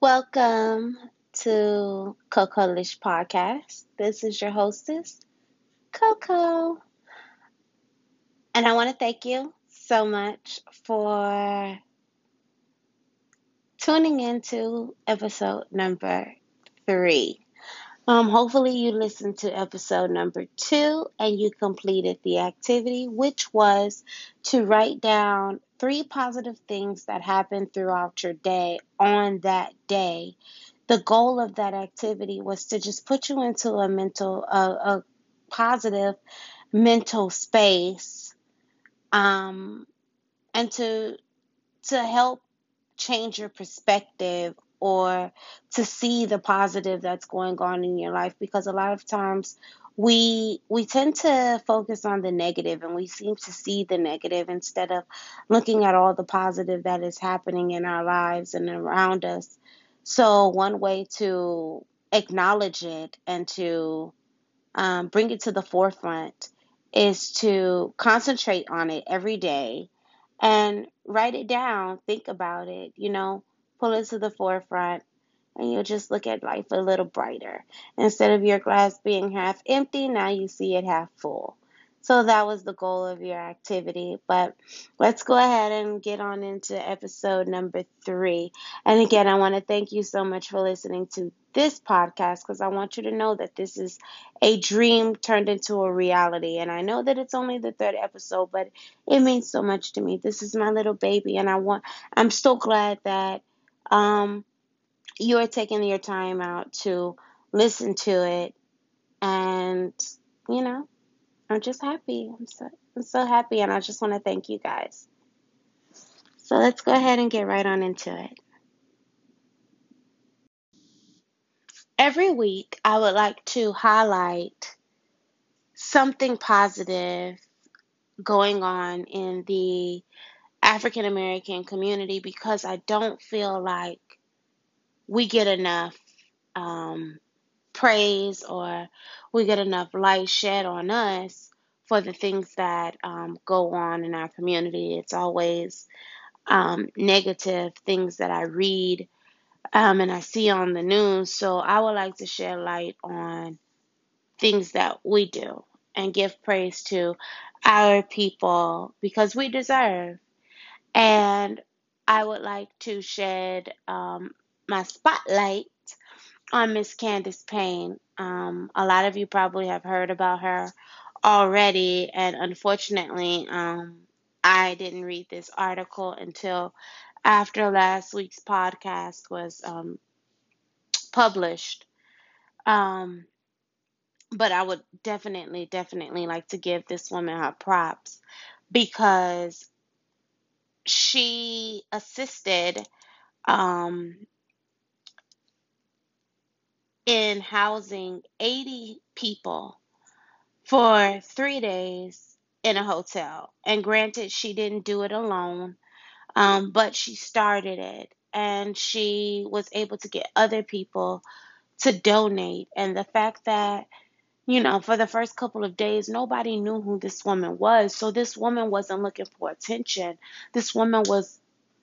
Welcome to Coco Lish Podcast. This is your hostess, Coco. And I want to thank you so much for tuning into episode number three. Um, hopefully, you listened to episode number two and you completed the activity, which was to write down three positive things that happened throughout your day on that day. The goal of that activity was to just put you into a mental, a, a positive mental space, um, and to to help change your perspective or to see the positive that's going on in your life because a lot of times we we tend to focus on the negative and we seem to see the negative instead of looking at all the positive that is happening in our lives and around us. So one way to acknowledge it and to um, bring it to the forefront is to concentrate on it every day and write it down think about it you know pull it to the forefront and you'll just look at life a little brighter. Instead of your glass being half empty, now you see it half full. So that was the goal of your activity. But let's go ahead and get on into episode number three. And again, I want to thank you so much for listening to this podcast because I want you to know that this is a dream turned into a reality. And I know that it's only the third episode, but it means so much to me. This is my little baby, and I want I'm so glad that um, you are taking your time out to listen to it. And, you know, I'm just happy. I'm so, I'm so happy. And I just want to thank you guys. So let's go ahead and get right on into it. Every week, I would like to highlight something positive going on in the African American community because I don't feel like we get enough um, praise or we get enough light shed on us for the things that um, go on in our community. It's always um, negative things that I read um, and I see on the news. So I would like to shed light on things that we do and give praise to our people because we deserve. And I would like to shed um, my spotlight on Miss Candice Payne. Um, a lot of you probably have heard about her already, and unfortunately, um, I didn't read this article until after last week's podcast was um, published. Um, but I would definitely, definitely like to give this woman her props because she assisted um, in housing 80 people for three days in a hotel. And granted, she didn't do it alone, um, but she started it and she was able to get other people to donate. And the fact that, you know, for the first couple of days, nobody knew who this woman was. So this woman wasn't looking for attention. This woman was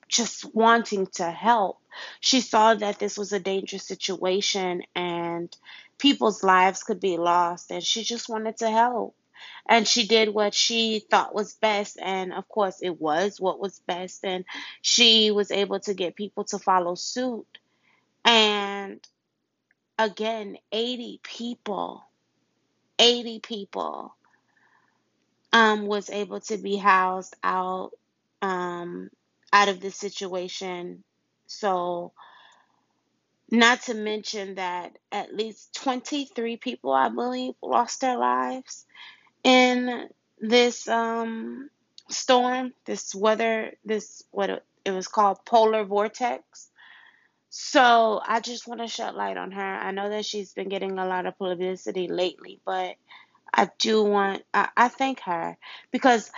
just wanting to help. She saw that this was a dangerous situation and people's lives could be lost, and she just wanted to help. And she did what she thought was best, and of course, it was what was best. And she was able to get people to follow suit. And again, 80 people, 80 people um, was able to be housed out um, out of this situation. So, not to mention that at least 23 people, I believe, lost their lives in this um, storm, this weather, this what it, was called polar vortex. So I just want to shed light on her. I know that she's been getting a lot of publicity lately, but I do want I, I thank her because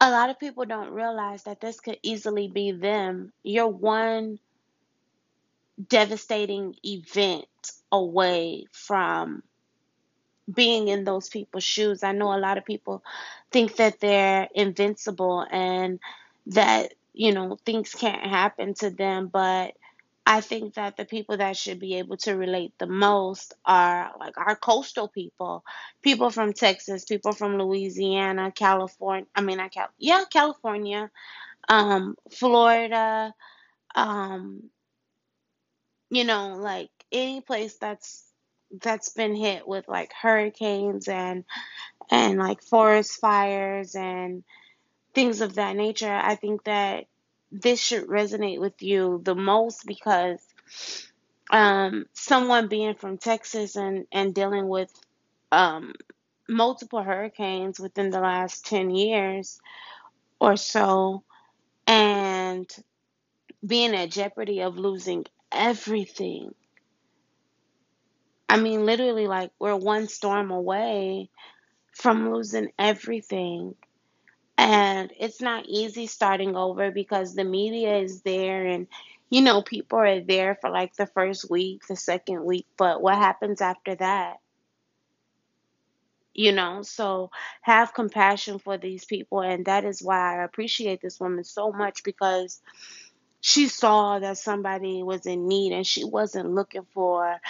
a lot of people don't realize that this could easily be them. You're one devastating event away from being in those people's shoes. I know a lot of people think that they're invincible and that you know, things can't happen to them, but I think that the people that should be able to relate the most are like our coastal people, people from Texas, people from Louisiana, California. I mean, I Cal, yeah, California, um, Florida, um, you know, like any place that's that's been hit with like hurricanes and and like forest fires and things of that nature. I think that this should resonate with you the most because um, someone being from Texas and, and dealing with um, multiple hurricanes within the last 10 years or so and being at jeopardy of losing everything. I mean, literally, like, we're one storm away from losing everything. And it's not easy starting over because the media is there and you know people are there for like the first week, the second week, but what happens after that? You know, so have compassion for these people and that is why I appreciate this woman so much because she saw that somebody was in need and she wasn't looking for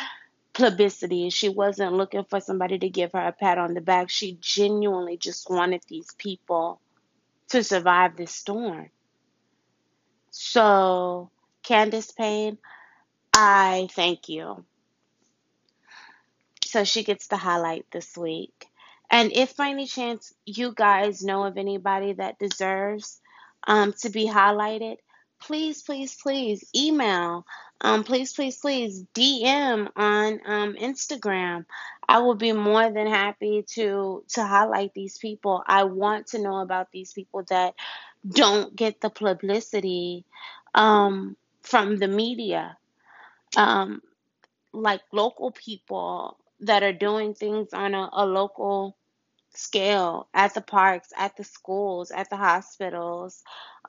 publicity. She wasn't looking for somebody to give her a pat on the back. She genuinely just wanted these people to survive this storm. So, Candice Payne, I thank you. So she gets the highlight this week. And if by any chance you guys know of anybody that deserves um, to be highlighted, please, please, please email. Um, please, please, please DM on um, Instagram. I will be more than happy to to highlight these people. I want to know about these people that don't get the publicity um, from the media. Um, like local people that are doing things on a, a local scale at the parks, at the schools, at the hospitals,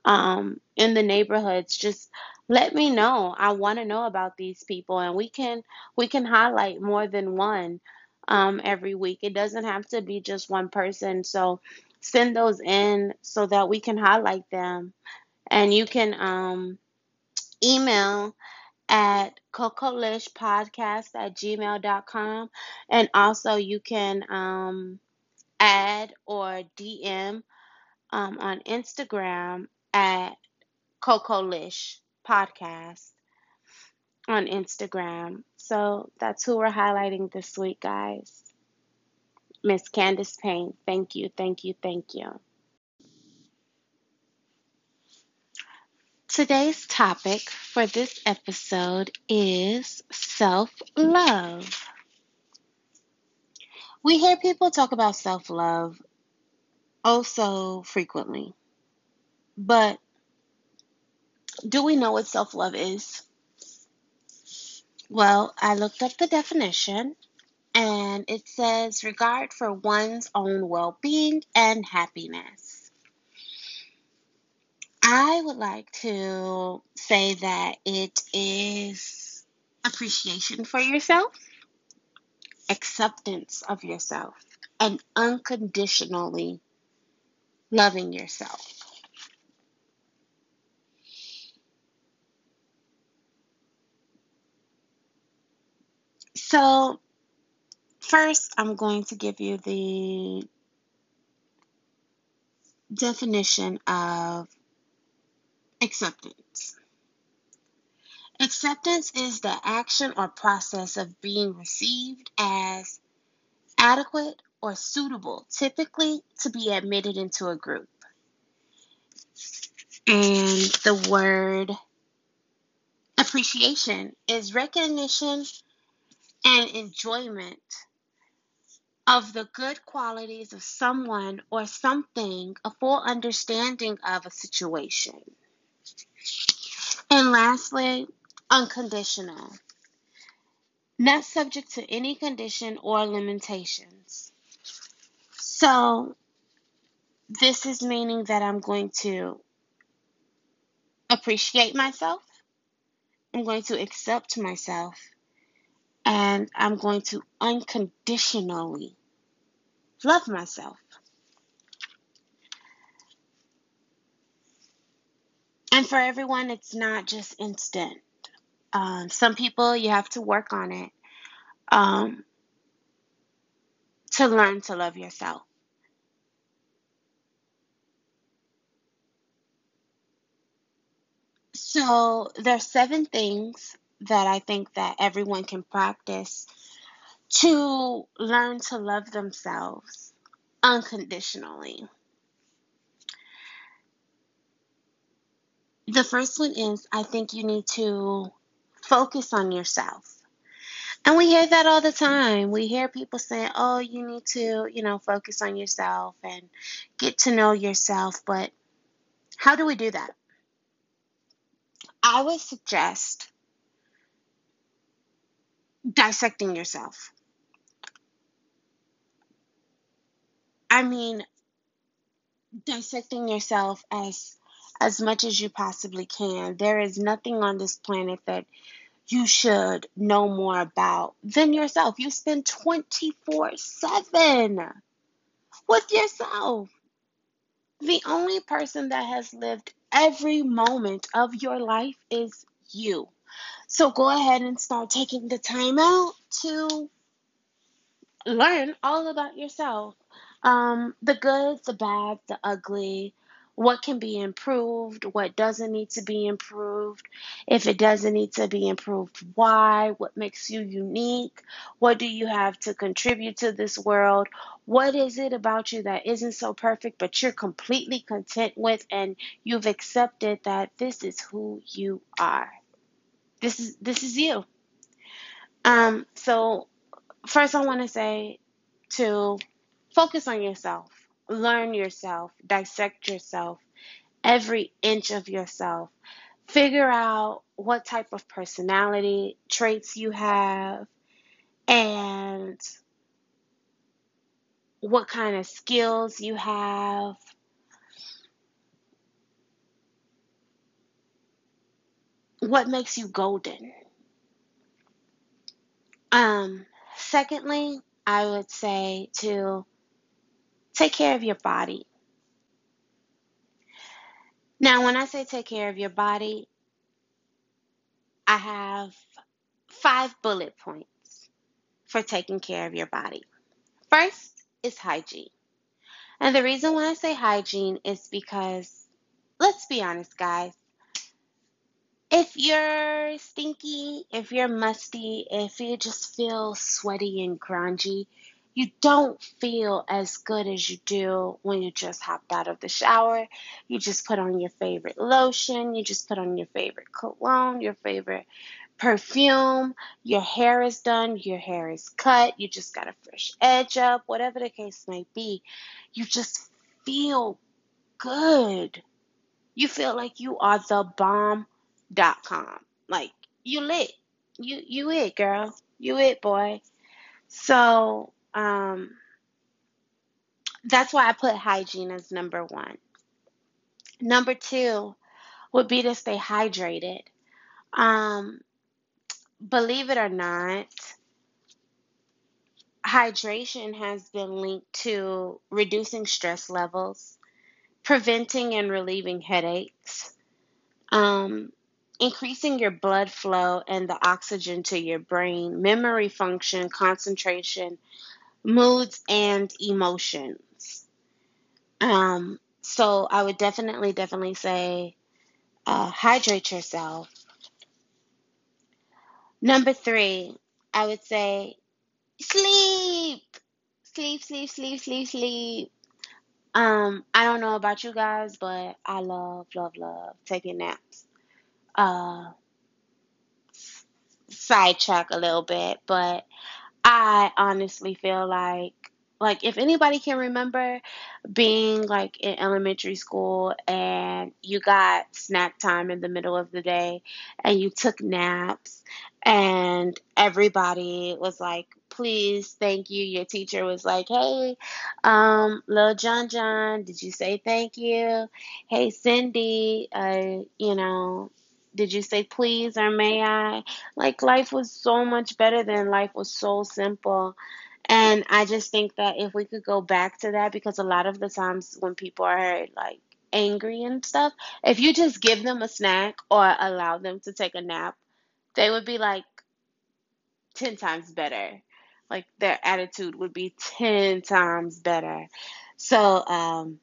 um, in the neighborhoods. Just let me know. I want to know about these people, and we can we can highlight more than one um, every week. It doesn't have to be just one person. So send those in so that we can highlight them, and you can um, email at cocolishpodcast at gmail.com and also you can um, add or dm um, on instagram at cocolish podcast on instagram so that's who we're highlighting this week guys miss candice payne thank you thank you thank you Today's topic for this episode is self love. We hear people talk about self love oh so frequently, but do we know what self love is? Well, I looked up the definition and it says regard for one's own well being and happiness. I would like to say that it is appreciation for yourself, acceptance of yourself, and unconditionally loving yourself. So, first, I'm going to give you the definition of Acceptance. Acceptance is the action or process of being received as adequate or suitable, typically to be admitted into a group. And the word appreciation is recognition and enjoyment of the good qualities of someone or something, a full understanding of a situation. And lastly, unconditional. Not subject to any condition or limitations. So, this is meaning that I'm going to appreciate myself, I'm going to accept myself, and I'm going to unconditionally love myself. And for everyone, it's not just instant. Um, some people, you have to work on it um, to learn to love yourself. So there's seven things that I think that everyone can practice to learn to love themselves unconditionally. The first one is I think you need to focus on yourself. And we hear that all the time. We hear people saying, oh, you need to, you know, focus on yourself and get to know yourself. But how do we do that? I would suggest dissecting yourself. I mean, dissecting yourself as as much as you possibly can. There is nothing on this planet that you should know more about than yourself. You spend 24 7 with yourself. The only person that has lived every moment of your life is you. So go ahead and start taking the time out to learn all about yourself. Um, the good, the bad, the ugly, what can be improved, what doesn't need to be improved. If it doesn't need to be improved, why? What makes you unique? What do you have to contribute to this world? What is it about you that isn't so perfect, but you're completely content with and you've accepted that this is who you are? This is this is you. Um, so first I want to say to focus on yourself, learn yourself, dissect yourself, every inch of yourself. Figure out what type of personality traits you have and what kind of skills you have. What makes you golden? Um, secondly, I would say to take care of your body. Now, when I say take care of your body, I have five bullet points for taking care of your body. First is hygiene. And the reason why I say hygiene is because, let's be honest, guys, if you're stinky, if you're musty, if you just feel sweaty and grungy, you don't feel as good as you do when you just hopped out of the shower. You just put on your favorite lotion, you just put on your favorite cologne, your favorite perfume, your hair is done, your hair is cut, you just got a fresh edge up, whatever the case may be. You just feel good. You feel like you are the bomb.com. Like you lit. You you it, girl. You it, boy. So um, that's why I put hygiene as number one. Number two would be to stay hydrated. Um, believe it or not, hydration has been linked to reducing stress levels, preventing and relieving headaches, um, increasing your blood flow and the oxygen to your brain, memory function, concentration, moods and emotions. Um, so I would definitely, definitely say uh, hydrate yourself. Number three, I would say sleep, sleep, sleep, sleep, sleep, sleep. Um, I don't know about you guys, but I love, love, love taking naps. Uh, sidetrack a little bit, but I honestly feel like like if anybody can remember being like in elementary school and you got snack time in the middle of the day and you took naps and everybody was like please thank you your teacher was like hey um little john john did you say thank you? Hey cindy uh you know did you say please or may I? Like life was so much better than life was so simple. And I just think that if we could go back to that, because a lot of the times when people are like angry and stuff, if you just give them a snack or allow them to take a nap, they would be like 10 times better. Like their attitude would be 10 times better. So, um,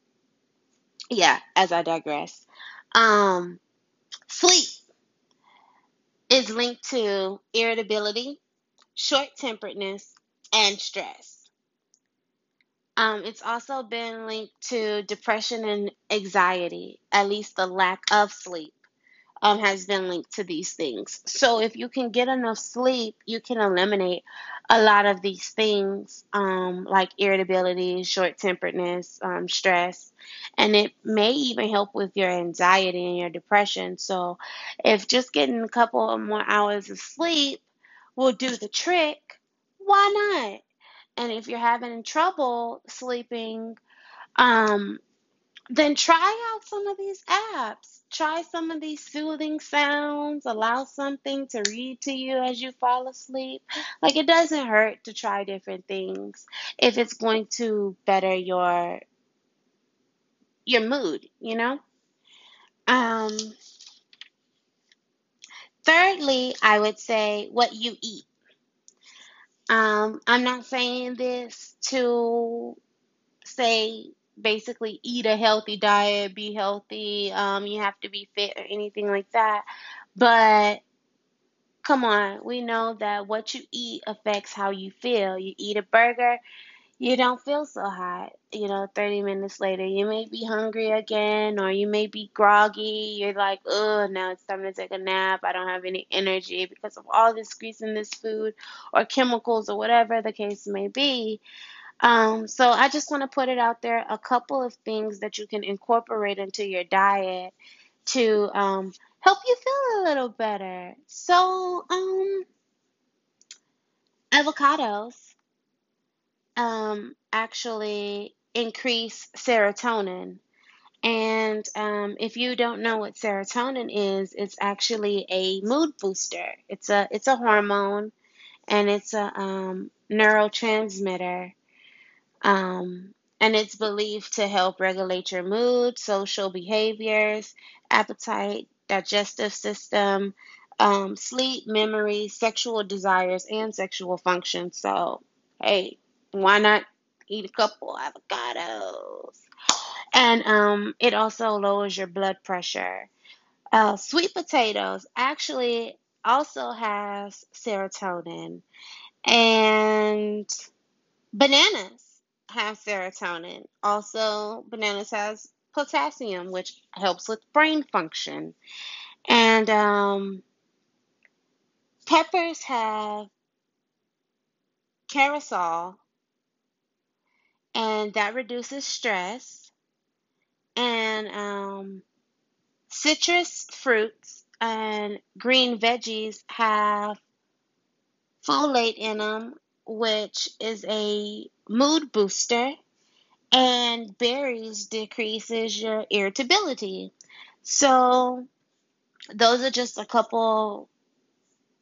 yeah, as I digress. Um, sleep is linked to irritability, short temperedness, and stress. Um, it's also been linked to depression and anxiety, at least the lack of sleep um, has been linked to these things. So if you can get enough sleep, you can eliminate a lot of these things um, like irritability, short temperedness, um, stress, and it may even help with your anxiety and your depression. So if just getting a couple more hours of sleep will do the trick, why not? And if you're having trouble sleeping, um, then try out some of these apps. Try some of these soothing sounds. Allow something to read to you as you fall asleep. Like it doesn't hurt to try different things if it's going to better your your mood, you know? Um thirdly, I would say what you eat. Um I'm not saying this to say basically eat a healthy diet, be healthy, um, you have to be fit or anything like that. But come on, we know that what you eat affects how you feel. You eat a burger, you don't feel so hot. You know, 30 minutes later, you may be hungry again, or you may be groggy. You're like, oh, now it's time to take a nap. I don't have any energy because of all this grease in this food, or chemicals, or whatever the case may be. Um, so I just want to put it out there a couple of things that you can incorporate into your diet to um, help you feel a little better. So, um, avocados um, actually increase serotonin. And um, if you don't know what serotonin is, it's actually a mood booster. It's a it's a hormone, and it's a um, neurotransmitter um, and it's believed to help regulate your mood, social behaviors, appetite, digestive system, um, sleep, memory, sexual desires, and sexual function. So, hey, why not eat a couple avocados? And um, it also lowers your blood pressure. Uh, sweet potatoes actually also has serotonin, and bananas have serotonin. Also, bananas has potassium, which helps with brain function. And um, peppers have cresol, and that reduces stress. And um, citrus fruits and green veggies have folate in them, which is a mood booster, and berries decreases your irritability. So those are just a couple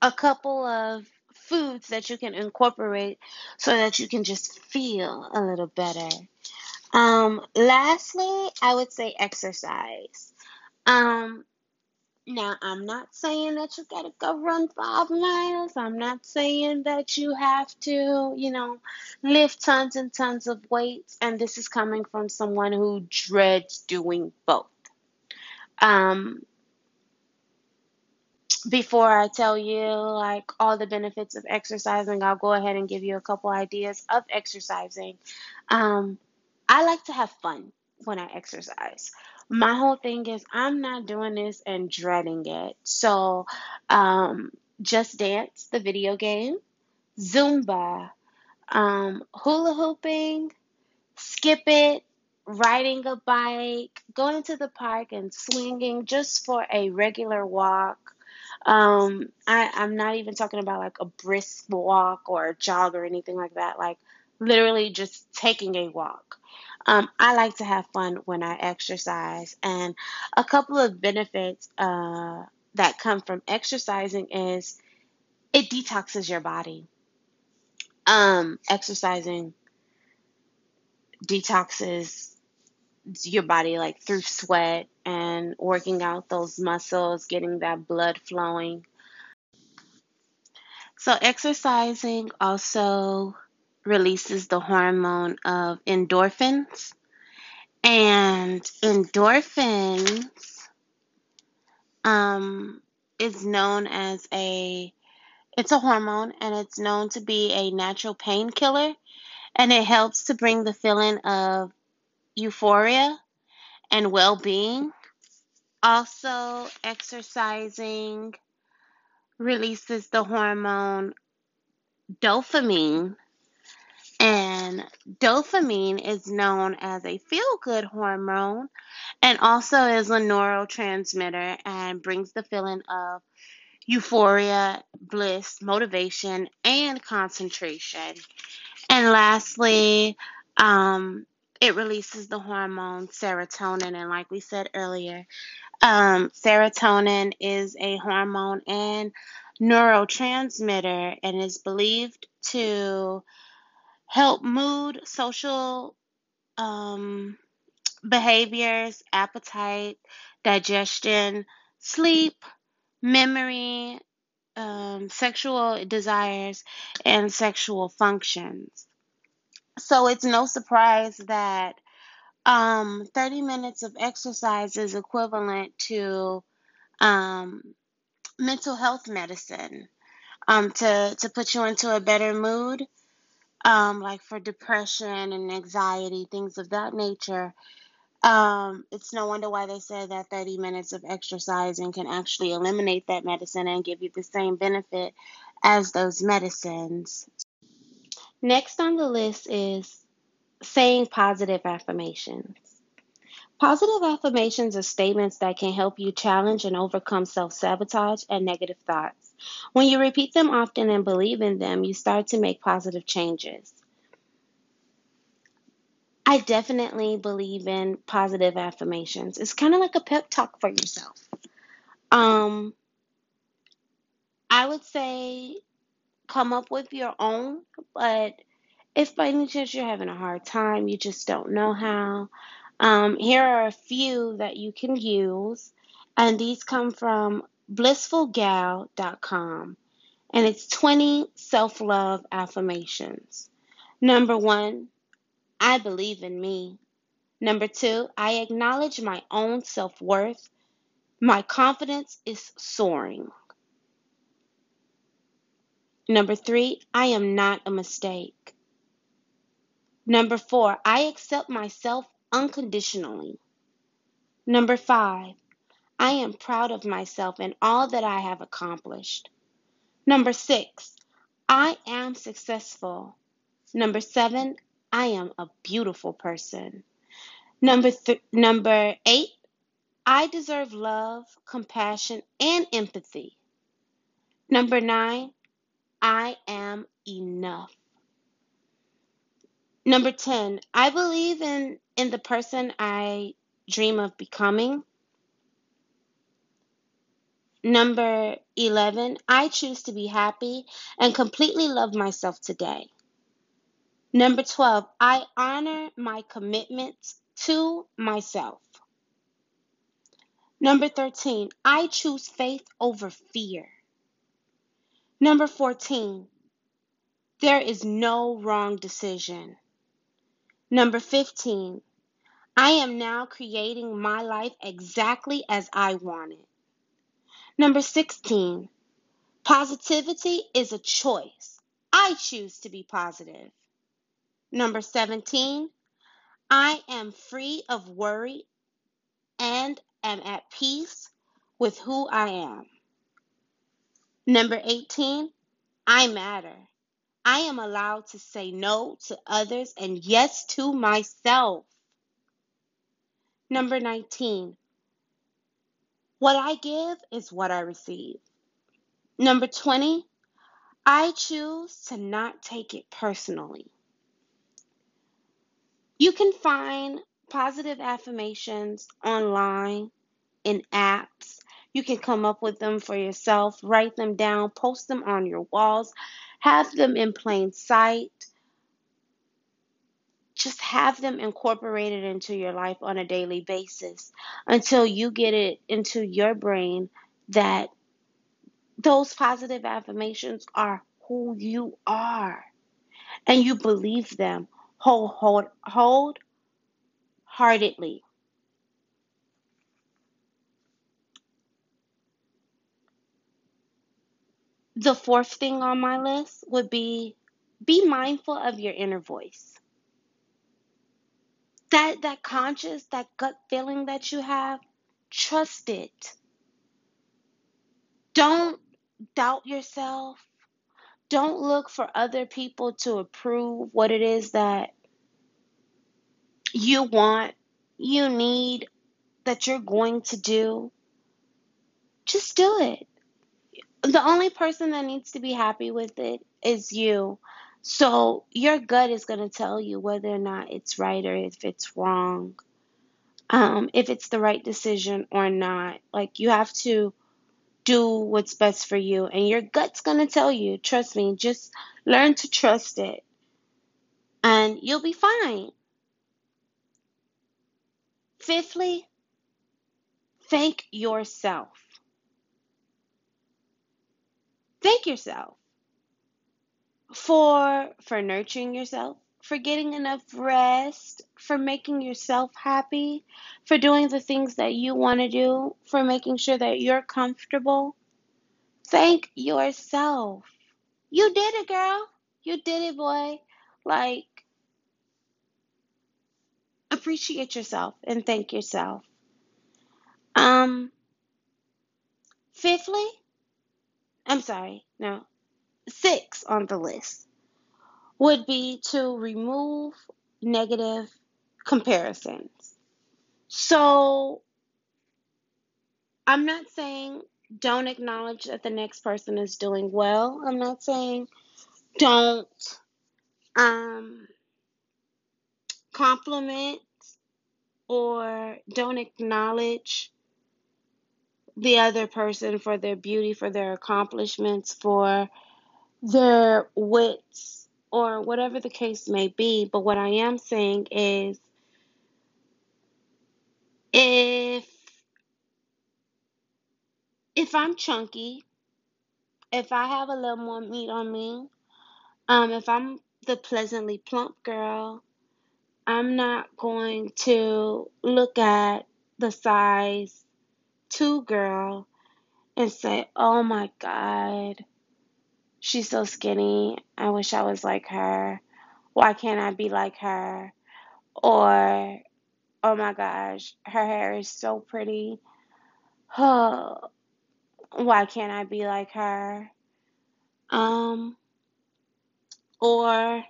a couple of foods that you can incorporate so that you can just feel a little better. Um, lastly, I would say exercise. Um, now, I'm not saying that you gotta go run five miles. I'm not saying that you have to, you know, lift tons and tons of weights. And this is coming from someone who dreads doing both. Um, before I tell you like all the benefits of exercising, I'll go ahead and give you a couple ideas of exercising. Um, I like to have fun when I exercise. My whole thing is I'm not doing this and dreading it. So, um, Just Dance, the video game, Zumba, um, hula hooping, skip it, riding a bike, going to the park and swinging just for a regular walk. Um, I, I'm not even talking about like a brisk walk or a jog or anything like that. Like literally just taking a walk. Um, I like to have fun when I exercise, and a couple of benefits uh, that come from exercising is it detoxes your body. Um, exercising detoxes your body like through sweat and working out those muscles, getting that blood flowing. So, exercising also releases the hormone of endorphins. And endorphins um, is known as a it's a hormone and it's known to be a natural painkiller and it helps to bring the feeling of euphoria and well-being also exercising releases the hormone dopamine and dopamine is known as a feel-good hormone and also is a neurotransmitter and brings the feeling of euphoria, bliss, motivation, and concentration. And lastly, um, it releases the hormone serotonin. And like we said earlier, um, serotonin is a hormone and neurotransmitter and is believed to help mood, social um, behaviors, appetite, digestion, sleep, memory, um, sexual desires, and sexual functions. So it's no surprise that um, 30 minutes of exercise is equivalent to um, mental health medicine um, to, to put you into a better mood, um, like for depression and anxiety, things of that nature. Um, it's no wonder why they say that 30 minutes of exercising can actually eliminate that medicine and give you the same benefit as those medicines. Next on the list is saying positive affirmations. Positive affirmations are statements that can help you challenge and overcome self sabotage and negative thoughts. When you repeat them often and believe in them, you start to make positive changes. I definitely believe in positive affirmations. It's kind of like a pep talk for yourself. Um, I would say come up with your own, but if by any chance you're having a hard time, you just don't know how, um, here are a few that you can use, and these come from blissfulgal.com, and it's 20 self love affirmations. Number one, I believe in me. Number two, I acknowledge my own self worth. My confidence is soaring. Number three, I am not a mistake. Number four, I accept myself unconditionally. Number five, I am proud of myself and all that I have accomplished. Number six, I am successful. Number seven, I am a beautiful person. Number th- number 8, I deserve love, compassion, and empathy. Number 9, I am enough. Number 10, I believe in in the person I dream of becoming. Number 11, I choose to be happy and completely love myself today. Number 12, I honor my commitments to myself. Number 13, I choose faith over fear. Number 14, there is no wrong decision. Number 15, I am now creating my life exactly as I want it. Number 16, positivity is a choice. I choose to be positive. Number 17, I am free of worry and am at peace with who I am. Number 18, I matter. I am allowed to say no to others and yes to myself. Number 19, what I give is what I receive. Number 20, I choose to not take it personally. You can find positive affirmations online in apps. You can come up with them for yourself, write them down, post them on your walls, have them in plain sight. Just have them incorporated into your life on a daily basis until you get it into your brain that those positive affirmations are who you are and you believe them whole, whole, wholeheartedly. The fourth thing on my list would be be mindful of your inner voice. That that conscious, that gut feeling that you have, trust it. Don't doubt yourself. Don't look for other people to approve what it is that you want, you need, that you're going to do. Just do it. The only person that needs to be happy with it is you. So your gut is going to tell you whether or not it's right or if it's wrong, um, if it's the right decision or not. Like you have to do what's best for you, and your gut's going to tell you. Trust me, just learn to trust it, and you'll be fine. Fifthly, thank yourself. Thank yourself for for nurturing yourself, for getting enough rest, for making yourself happy, for doing the things that you want to do, for making sure that you're comfortable. Thank yourself. You did it, girl. You did it, boy. Like appreciate yourself and thank yourself. Um fifthly, I'm sorry, no. Six on the list would be to remove negative comparisons. So I'm not saying don't acknowledge that the next person is doing well. I'm not saying don't um, compliment or don't acknowledge the other person for their beauty, for their accomplishments, for their wits, or whatever the case may be. But what I am saying is if if I'm chunky, if I have a little more meat on me, um, if I'm the pleasantly plump girl, I'm not going to look at the size two girl and say, oh my God, she's so skinny. I wish I was like her. Why can't I be like her? Or, oh my gosh, her hair is so pretty. Why can't I be like her? Um, or,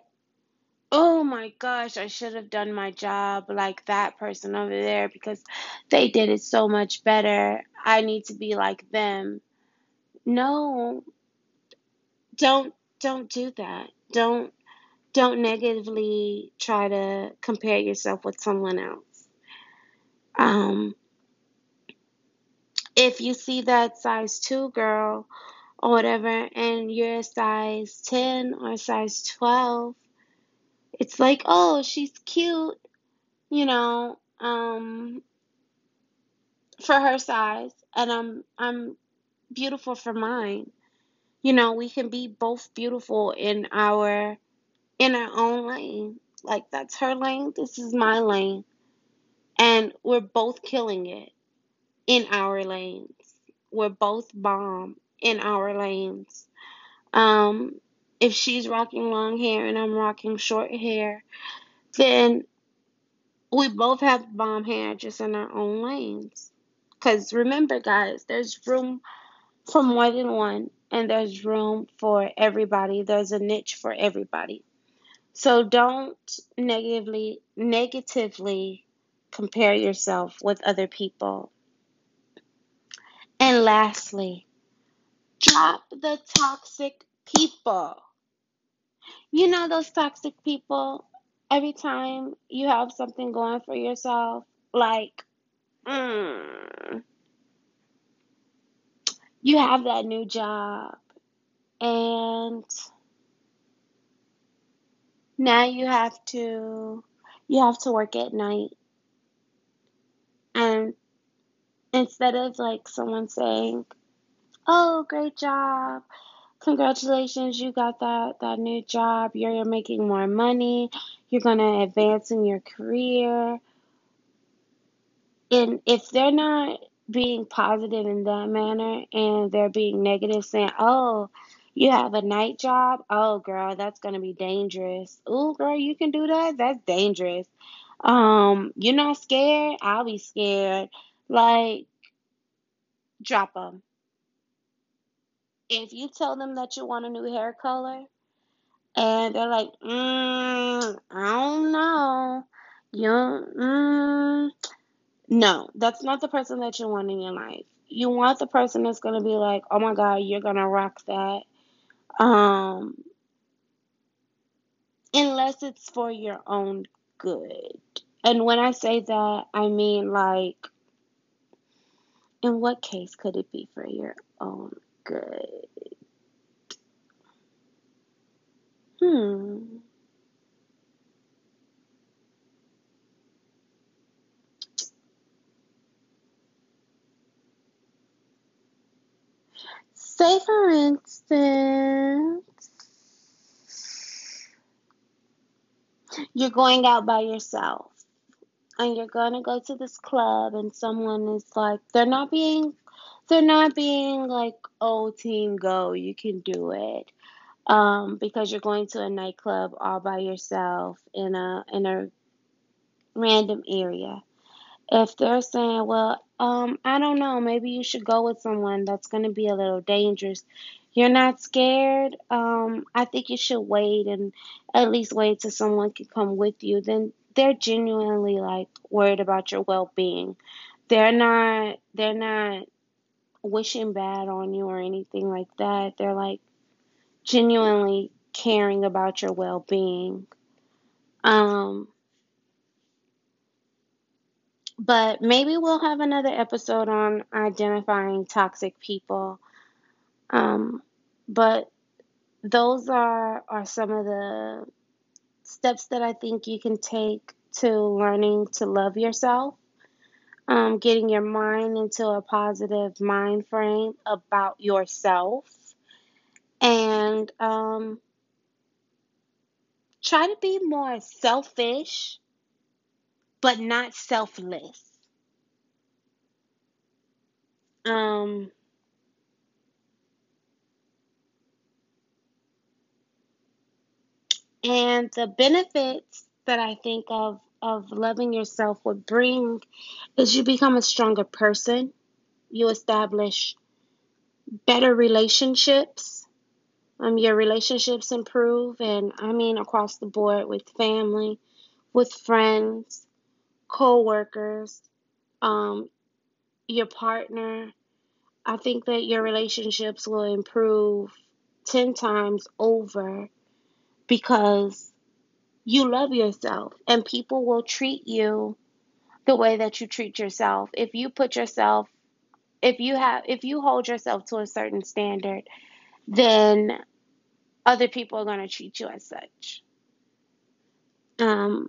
oh my gosh, I should have done my job like that person over there because they did it so much better. I need to be like them. No, don't don't do that. Don't don't negatively try to compare yourself with someone else. Um, if you see that size 2 girl or whatever and you're size 10 or size 12, it's like, "Oh, she's cute." You know, um for her size and I'm I'm beautiful for mine. You know, we can be both beautiful in our in our own lane. Like that's her lane, this is my lane. And we're both killing it in our lanes. We're both bomb in our lanes. Um if she's rocking long hair and I'm rocking short hair, then we both have bomb hair just in our own lanes. Cuz remember guys, there's room for more than one and there's room for everybody. There's a niche for everybody. So don't negatively negatively compare yourself with other people. And lastly, drop the toxic people. You know those toxic people every time you have something going for yourself like mm, you have that new job and now you have to you have to work at night. And instead of like someone saying, "Oh, great job. Congratulations, you got that that new job. You're, you're making more money. You're going to advance in your career." And if they're not being positive in that manner and they're being negative saying, "Oh, you have a night job? Oh, girl, that's to be dangerous. Oh, girl, you can do that? That's dangerous." Um, you're not scared? I'll be scared. Like, drop them. If you tell them that you want a new hair color and they're like, mm, I don't know, you, mm, no, that's not the person that you want in your life. You want the person that's gonna be like, oh my God, you're gonna rock that. Um, unless it's for your own good. And when I say that, I mean like, in what case could it be for your own good? Hmm. Say, for instance, you're going out by yourself and you're going to go to this club and someone is like, they're not being, they're not being like, oh, team, go, you can do it. Um, because you're going to a nightclub all by yourself in a in a random area. If they're saying, well, um, I don't know, maybe you should go with someone that's going to be a little dangerous. You're not scared. Um, I think you should wait and at least wait till someone can come with you. Then they're genuinely like worried about your well-being. They're not they're not wishing bad on you or anything like that. They're like genuinely caring about your well-being. Um but maybe we'll have another episode on identifying toxic people. Um, but those are are some of the steps that I think you can take to learning to love yourself. Um, getting your mind into a positive mind frame about yourself and um, try to be more selfish but not selfless. Um, and the benefits that I think of of loving yourself would bring is you become a stronger person. You establish better relationships. Um, your relationships improve, and I mean across the board with family, with friends, co-workers, um, your partner. I think that your relationships will improve 10 times over because you love yourself and people will treat you the way that you treat yourself. If you put yourself if you have if you hold yourself to a certain standard, then other people are going to treat you as such. Um,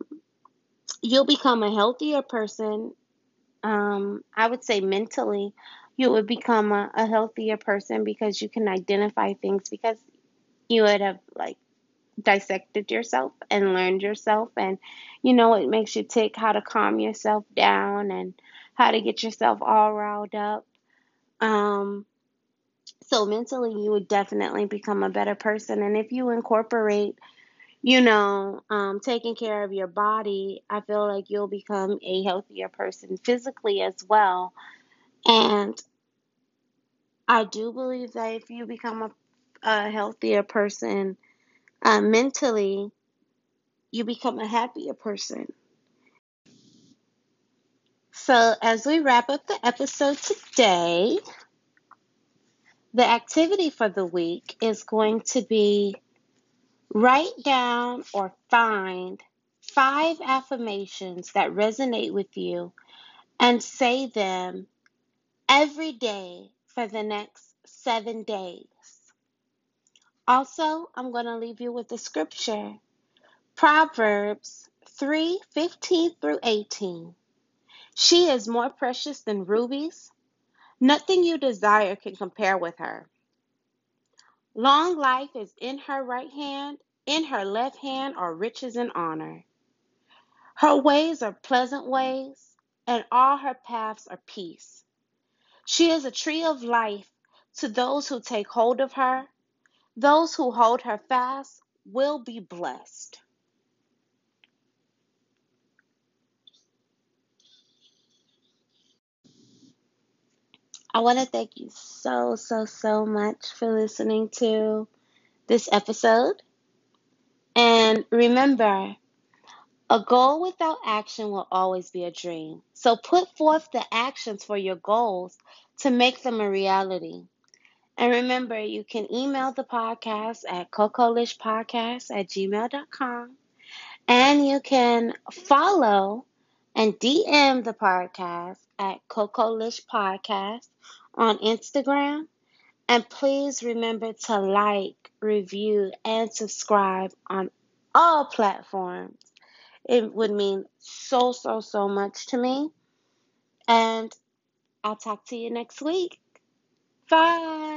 you'll become a healthier person. Um, I would say mentally, you would become a, a healthier person because you can identify things because you would have like dissected yourself and learned yourself and you know it makes you tick how to calm yourself down and how to get yourself all riled up um so mentally you would definitely become a better person and if you incorporate you know um taking care of your body i feel like you'll become a healthier person physically as well and i do believe that if you become a, a healthier person uh, mentally you become a happier person. So, as we wrap up the episode today, the activity for the week is going to be write down or find five affirmations that resonate with you and say them every day for the next seven days. Also, I'm going to leave you with the scripture Proverbs 3 15 through 18. She is more precious than rubies. Nothing you desire can compare with her. Long life is in her right hand, in her left hand are riches and honor. Her ways are pleasant ways, and all her paths are peace. She is a tree of life to those who take hold of her. Those who hold her fast will be blessed. I want to thank you so, so, so much for listening to this episode. And remember, a goal without action will always be a dream. So put forth the actions for your goals to make them a reality. And remember, you can email the podcast at cocolishpodcast at gmail.com. And you can follow and DM the podcast at Cocolish Podcast on Instagram. And please remember to like, review, and subscribe on all platforms. It would mean so, so, so much to me. And I'll talk to you next week. Bye.